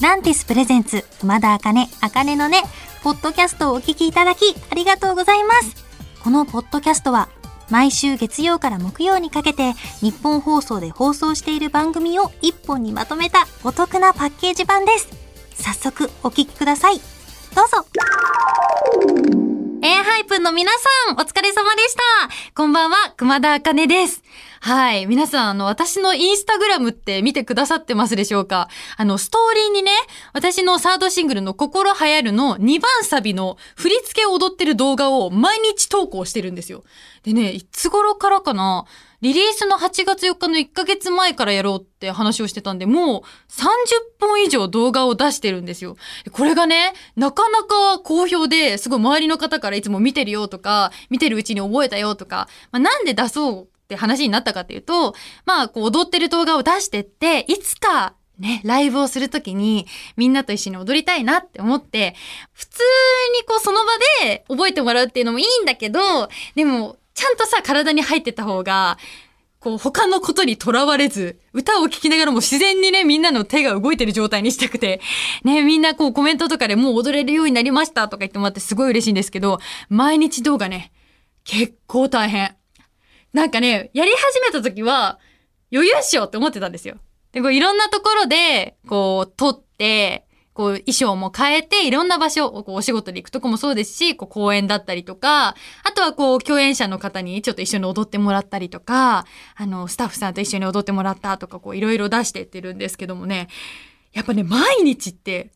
ランティスプレゼンツ、熊田茜、茜のね、ポッドキャストをお聞きいただき、ありがとうございます。このポッドキャストは、毎週月曜から木曜にかけて、日本放送で放送している番組を一本にまとめたお得なパッケージ版です。早速、お聞きください。どうぞ。エアハイプンの皆さん、お疲れ様でした。こんばんは、熊田茜です。はい。皆さん、あの、私のインスタグラムって見てくださってますでしょうか？あの、ストーリーにね、私のサードシングルの心流行るの2番サビの振り付けを踊ってる動画を毎日投稿してるんですよ。でね、いつ頃からかな？リリースの8月4日の1ヶ月前からやろうって話をしてたんで、もう30本以上動画を出してるんですよ。これがね、なかなか好評ですごい周りの方からいつも見てるよとか、見てるうちに覚えたよとか、まあ、なんで出そうって話になったかっていうと、まあ、こう踊ってる動画を出してって、いつかね、ライブをするときにみんなと一緒に踊りたいなって思って、普通にこうその場で覚えてもらうっていうのもいいんだけど、でもちゃんとさ、体に入ってた方が、こう他のことにとらわれず、歌を聴きながらも自然にね、みんなの手が動いてる状態にしたくて、ね、みんなこうコメントとかでもう踊れるようになりましたとか言ってもらってすごい嬉しいんですけど、毎日動画ね、結構大変。なんかね、やり始めた時は、余裕っしょって思ってたんですよ。で、こういろんなところで、こう、撮って、こう、衣装も変えて、いろんな場所を、こう、お仕事で行くとこもそうですし、こう、公演だったりとか、あとはこう、共演者の方にちょっと一緒に踊ってもらったりとか、あの、スタッフさんと一緒に踊ってもらったとか、こう、いろいろ出してってるんですけどもね、やっぱね、毎日って、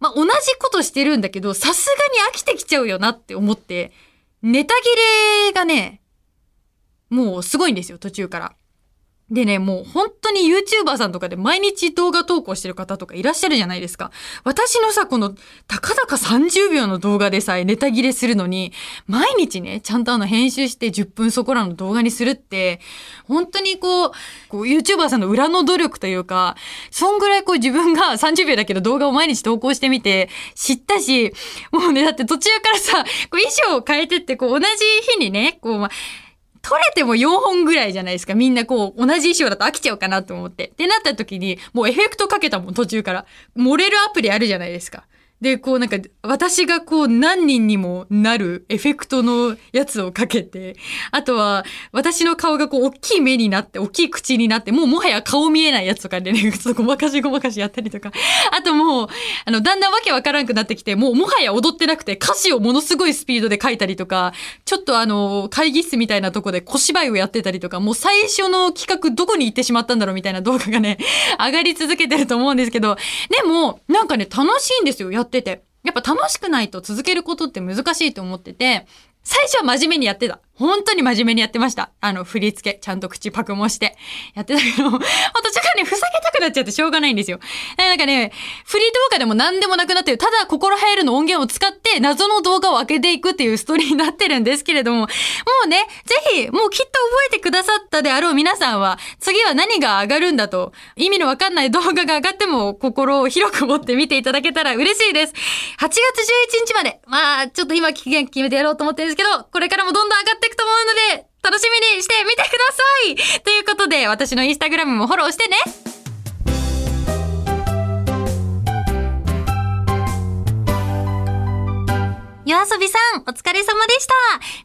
まあ、同じことしてるんだけど、さすがに飽きてきちゃうよなって思って、ネタ切れがね、もうすごいんですよ、途中から。でね、もう本当に YouTuber さんとかで毎日動画投稿してる方とかいらっしゃるじゃないですか。私のさ、この、たかだか30秒の動画でさえネタ切れするのに、毎日ね、ちゃんとあの編集して10分そこらの動画にするって、本当にこう、こう YouTuber さんの裏の努力というか、そんぐらいこう自分が30秒だけど動画を毎日投稿してみて知ったし、もうね、だって途中からさ、こう衣装を変えてってこう同じ日にね、こう、ま取れても4本ぐらいじゃないですか。みんなこう、同じ衣装だと飽きちゃうかなと思って。ってなった時に、もうエフェクトかけたもん、途中から。漏れるアプリあるじゃないですか。で、こうなんか、私がこう何人にもなるエフェクトのやつをかけて、あとは、私の顔がこう大きい目になって、大きい口になって、もうもはや顔見えないやつとかでね、ちょっとごまかしごまかしやったりとか。あともう、あの、だんだんわけわからんくなってきて、もうもはや踊ってなくて、歌詞をものすごいスピードで書いたりとか、ちょっとあの、会議室みたいなとこで小芝居をやってたりとか、もう最初の企画どこに行ってしまったんだろうみたいな動画がね、上がり続けてると思うんですけど、でも、なんかね、楽しいんですよ、やってて。やっぱ楽しくないと続けることって難しいと思ってて、最初は真面目にやってた。本当に真面目にやってました。あの、振り付け、ちゃんと口パクもして、やってたけど、途中からね、ふざけたくなっちゃってしょうがないんですよ。なんかね、フリー動画でも何でもなくなってる、ただ心入るの音源を使って謎の動画を開けていくっていうストーリーになってるんですけれども、もうね、ぜひ、もうきっと覚えてくださったであろう皆さんは、次は何が上がるんだと、意味のわかんない動画が上がっても心を広く持って見ていただけたら嬉しいです。8月11日まで、まあ、ちょっと今期限決めてやろうと思ってるんですけど、これからもどんどん上がってくと思うので、楽しみにしてみてくださいということで、私のインスタグラムもフォローしてね夜遊びさん、お疲れ様でした。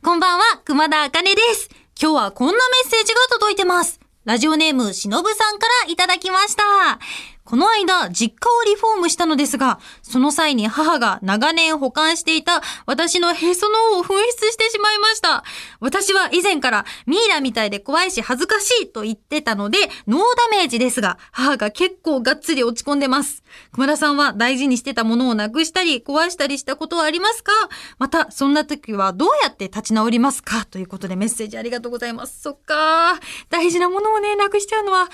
こんばんは、熊田茜です。今日はこんなメッセージが届いてます。ラジオネーム、しのぶさんからいただきました。この間、実家をリフォームしたのですが、その際に母が長年保管していた私のへその緒を紛失してしまいました。私は以前からミイラみたいで怖いし恥ずかしいと言ってたので、ノーダメージですが、母が結構がっつり落ち込んでます。熊田さんは大事にしてたものをなくしたり、壊したりしたことはありますか？また、そんな時はどうやって立ち直りますか？ということでメッセージありがとうございます。そっかー大事なものをね、なくしちゃうのは、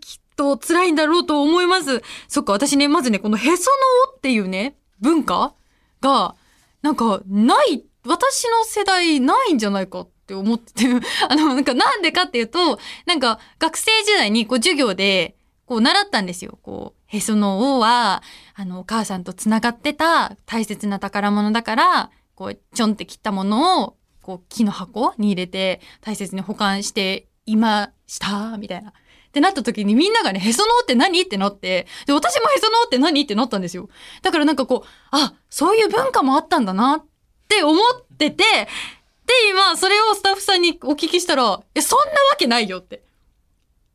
きっと辛いんだろうと思います。そっか、私ね、まずね、このへその緒っていうね、文化が、なんか、ない、私の世代ないんじゃないかって思ってて、あの、なんかなんでかっていうと、なんか学生時代にこう授業で、こう習ったんですよ。こう、へその緒は、あの、お母さんと繋がってた大切な宝物だから、こう、ちょんって切ったものを、こう、木の箱に入れて大切に保管していました、みたいな。ってなった時にみんながね、へその緒って何？ってなって、で、私もへその緒って何？ってなったんですよ。だからなんかこう、あ、そういう文化もあったんだなって思ってて、で、今、それをスタッフさんにお聞きしたら、え、そんなわけないよって。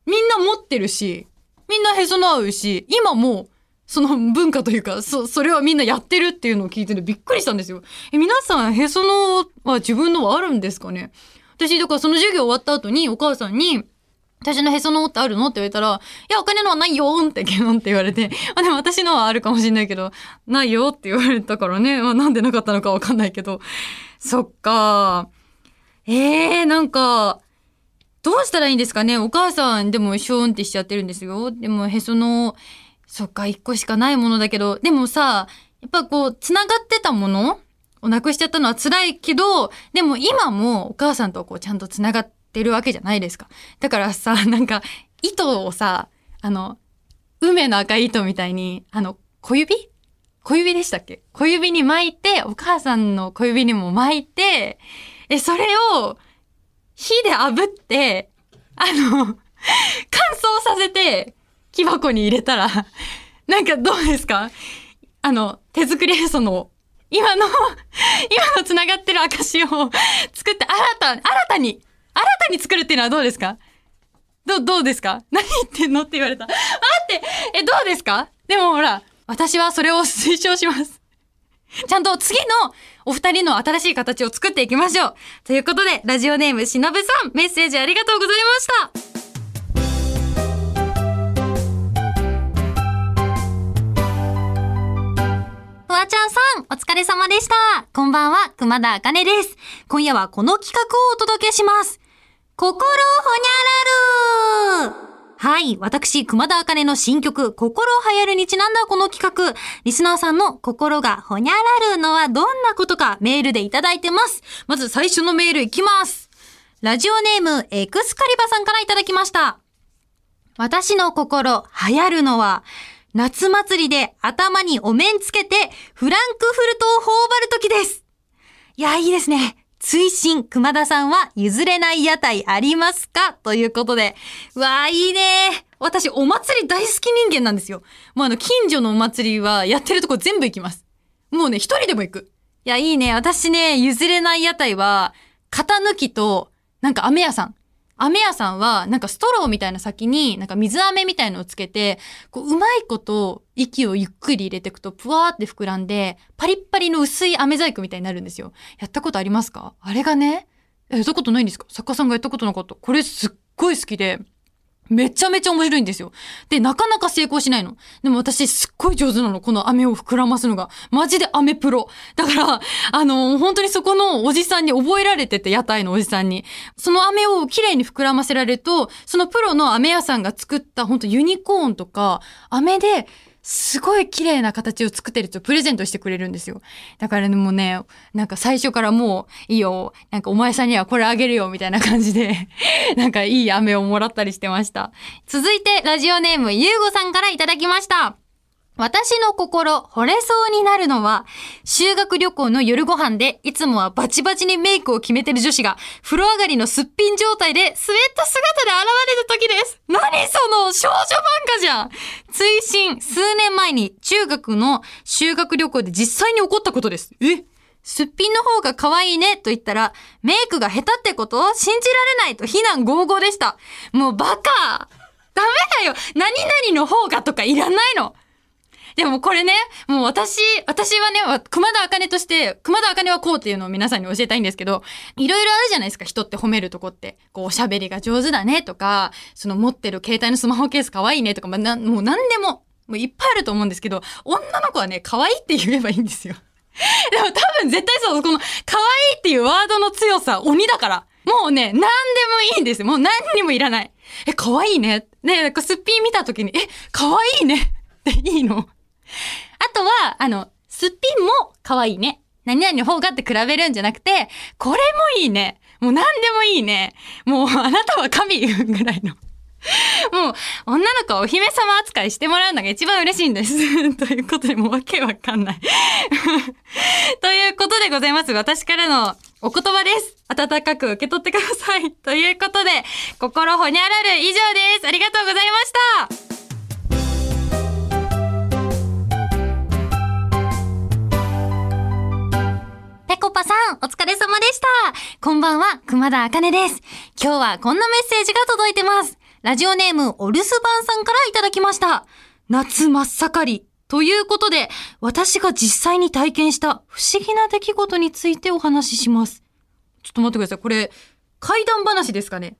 みんな持ってるし、みんなへその合うし、今も、その文化というか、そ、それはみんなやってるっていうのを聞いててびっくりしたんですよ。え、皆さん、へそのは自分のはあるんですかね？私、だからその授業終わった後にお母さんに、私のへその緒ってあるの？って言われたら、いや、お金のはないよーんって、ゲノンって言われて、あでも私のはあるかもしれないけど、ないよって言われたからね、まあなんでなかったのかわかんないけど、そっか。ええー、なんか、どうしたらいいんですかね？お母さんでもショーンってしちゃってるんですよ。でもへその、そっか、一個しかないものだけど、でもさ、やっぱこう、繋がってたもの？をなくしちゃったのは辛いけど、でも今もお母さんとこうちゃんと繋がっててるわけじゃないですか。だからさ、なんか、糸をさ、あの、梅の赤い糸みたいに、あの、小指？小指でしたっけ？小指に巻いて、お母さんの小指にも巻いて、え、それを、火で炙って、あの、乾燥させて、木箱に入れたら、なんかどうですか？あの、手作りへその、今の、今の繋がってる証を作って、新た、新たに、新たに作るっていうのはどうですか？ど、どうですか？何言ってんのって言われた。待ってえ、どうですか？でもほら、私はそれを推奨します。ちゃんと次のお二人の新しい形を作っていきましょう。ということで、ラジオネームしのぶさん、メッセージありがとうございました。フワちゃんさん、お疲れ様でした。こんばんは、熊田茜です。今夜はこの企画をお届けします。心ほにゃらるはい。私、熊田茜の新曲、心流行るにちなんだこの企画。リスナーさんの心がほにゃらるのはどんなことかメールでいただいてます。まず最初のメールいきます。ラジオネーム、エクスカリバさんからいただきました。私の心、流行るのは、夏祭りで頭にお面つけて、フランクフルトを頬張るときです。いや、いいですね。追伸、熊田さんは譲れない屋台ありますか？ということで。うわあ、いいね私、お祭り大好き人間なんですよ。もうあの、近所のお祭りはやってるとこ全部行きます。もうね、一人でも行く。いや、いいね。私ね、譲れない屋台は、型抜きと、なんか飴屋さん。飴屋さんは、なんかストローみたいな先に、なんか水飴みたいのをつけて、こう、うまいこと、息をゆっくり入れていくと、ぷわーって膨らんで、パリッパリの薄い飴細工みたいになるんですよ。やったことありますか？あれがね、やったことないんですか？作家さんがやったことなかった。これすっごい好きで、めちゃめちゃ面白いんですよ。で、なかなか成功しないの。でも私すっごい上手なの。この飴を膨らますのが。マジで飴プロ。だから、あの、本当にそこのおじさんに覚えられてて、屋台のおじさんに。その飴をきれいに膨らませられると、そのプロの飴屋さんが作った本当ユニコーンとか、飴で、すごい綺麗な形を作ってるとプレゼントしてくれるんですよ。だからね、もうね、なんか最初からもう、いいよ、なんかお前さんにはこれあげるよ、みたいな感じで、なんかいい飴をもらったりしてました。続いて、ラジオネーム、ゆうごさんからいただきました。私の心、惚れそうになるのは、修学旅行の夜ご飯で、いつもはバチバチにメイクを決めてる女子が、風呂上がりのすっぴん状態で、スウェット姿で現れる時です。何その少女漫画じゃん追伸、数年前に中学の修学旅行で実際に起こったことです。え？すっぴんの方が可愛いねと言ったら、メイクが下手ってこと信じられないと非難合々でした。もうバカダメだよ何々の方がとかいらないのでもこれね、もう私、私はね、熊田茜として、熊田茜はこうっていうのを皆さんに教えたいんですけど、いろいろあるじゃないですか、人って褒めるとこって。こう、おしゃべりが上手だねとか、その持ってる携帯のスマホケース可愛いねとか、まあ、なもう何でも、もういっぱいあると思うんですけど、女の子はね、可愛いって言えばいいんですよ。でも多分絶対そう、この可愛いっていうワードの強さ、鬼だから。もうね、何でもいいんですよ。もう何にもいらない。え、可愛いね。ね、すっぴん見た時に、え、可愛いねっていいの。あとは、あの、すっぴんも可愛いね。何々の方がって比べるんじゃなくて、これもいいね。もう何でもいいね。もうあなたは神ぐらいの。もう、女の子はお姫様扱いしてもらうのが一番嬉しいんです。ということで、もうわけわかんない。ということでございます。私からのお言葉です。温かく受け取ってください。ということで、心ほにゃらる以上です。ありがとうございました。ぺこぱさん、お疲れ様でした。こんばんは、熊田茜です。今日はこんなメッセージが届いてます。ラジオネーム、お留守番さんからいただきました。夏真っ盛り。ということで、私が実際に体験した不思議な出来事についてお話しします。ちょっと待ってください。これ、怪談話ですかね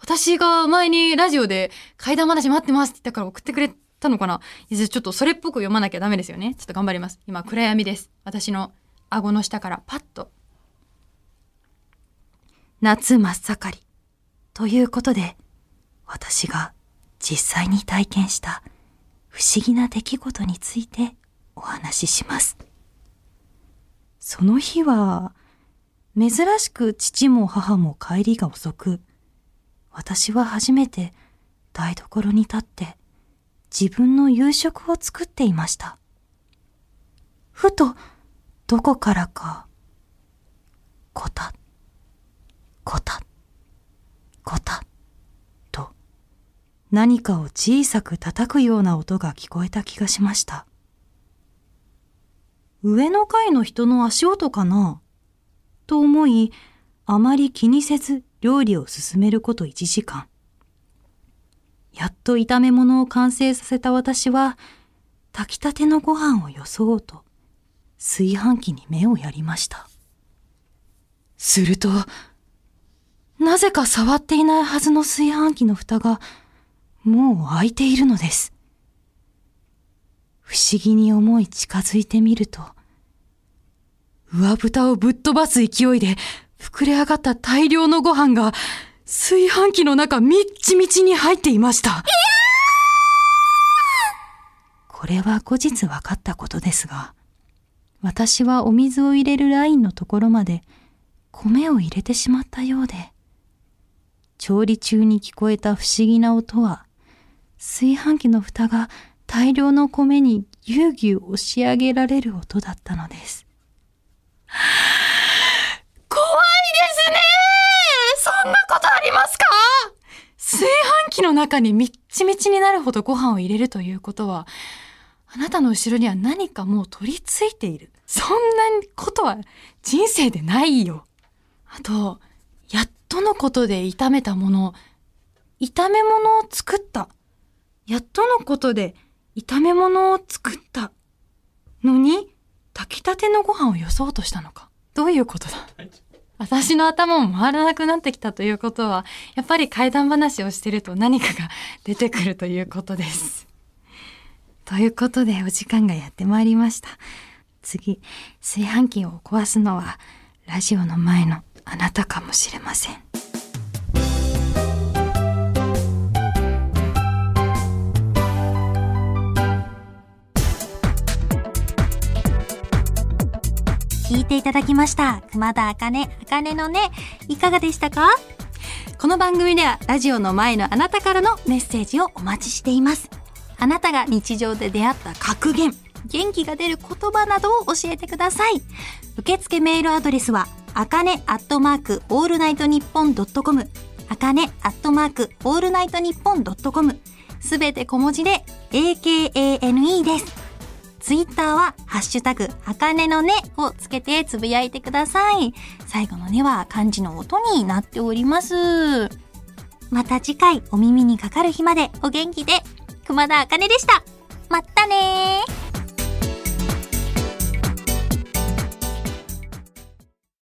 私が前にラジオで怪談話待ってますって言ったから送ってくれたのかないやちょっとそれっぽく読まなきゃダメですよね。ちょっと頑張ります。今、暗闇です。私の顎の下からパッと。夏真っ盛り。ということで、私が実際に体験した不思議な出来事についてお話しします。その日は、珍しく父も母も帰りが遅く、私は初めて台所に立って自分の夕食を作っていました。ふと、どこからか、こた、こた、こた、と、何かを小さく叩くような音が聞こえた気がしました。上の階の人の足音かなと思い、あまり気にせず料理を進めること1時間。やっと炒め物を完成させた私は、炊きたてのご飯をよそうと、炊飯器に目をやりました。すると、なぜか触っていないはずの炊飯器の蓋が、もう開いているのです。不思議に思い近づいてみると、上蓋をぶっ飛ばす勢いで膨れ上がった大量のご飯が炊飯器の中みっちみちに入っていました。これは後日分かったことですが、私はお水を入れるラインのところまで米を入れてしまったようで、調理中に聞こえた不思議な音は、炊飯器の蓋が大量の米にぎゅうぎゅう押し上げられる音だったのです。怖いですね！そんなことありますか？炊飯器の中にみっちみちになるほどご飯を入れるということは、あなたの後ろには何かもう取り付いている。そんなことは人生でないよ。あと、やっとのことで炒めたもの、炒め物を作った。やっとのことで炒め物を作ったのに、炊きたてのご飯をよそうとしたのか。どういうことだ？私の頭も回らなくなってきたということは、やっぱり怪談話をしてると何かが出てくるということです。ということでお時間がやってまいりました。次、炊飯器を壊すのはラジオの前のあなたかもしれません。聞いていただきました。熊田茜、茜のね、いかがでしたか？この番組ではラジオの前のあなたからのメッセージをお待ちしています。あなたが日常で出会った格言、元気が出る言葉などを教えてください。受付メールアドレスは、あかねアットマークオールナイトニッポンドットコム、あかねアットマークオールナイトニッポンドットコム、すべて小文字で AKANE です。ツイッターは、ハッシュタグ、あかねのねをつけてつぶやいてください。最後のねは漢字の音になっております。また次回お耳にかかる日までお元気で、熊田茜でした。まったねー。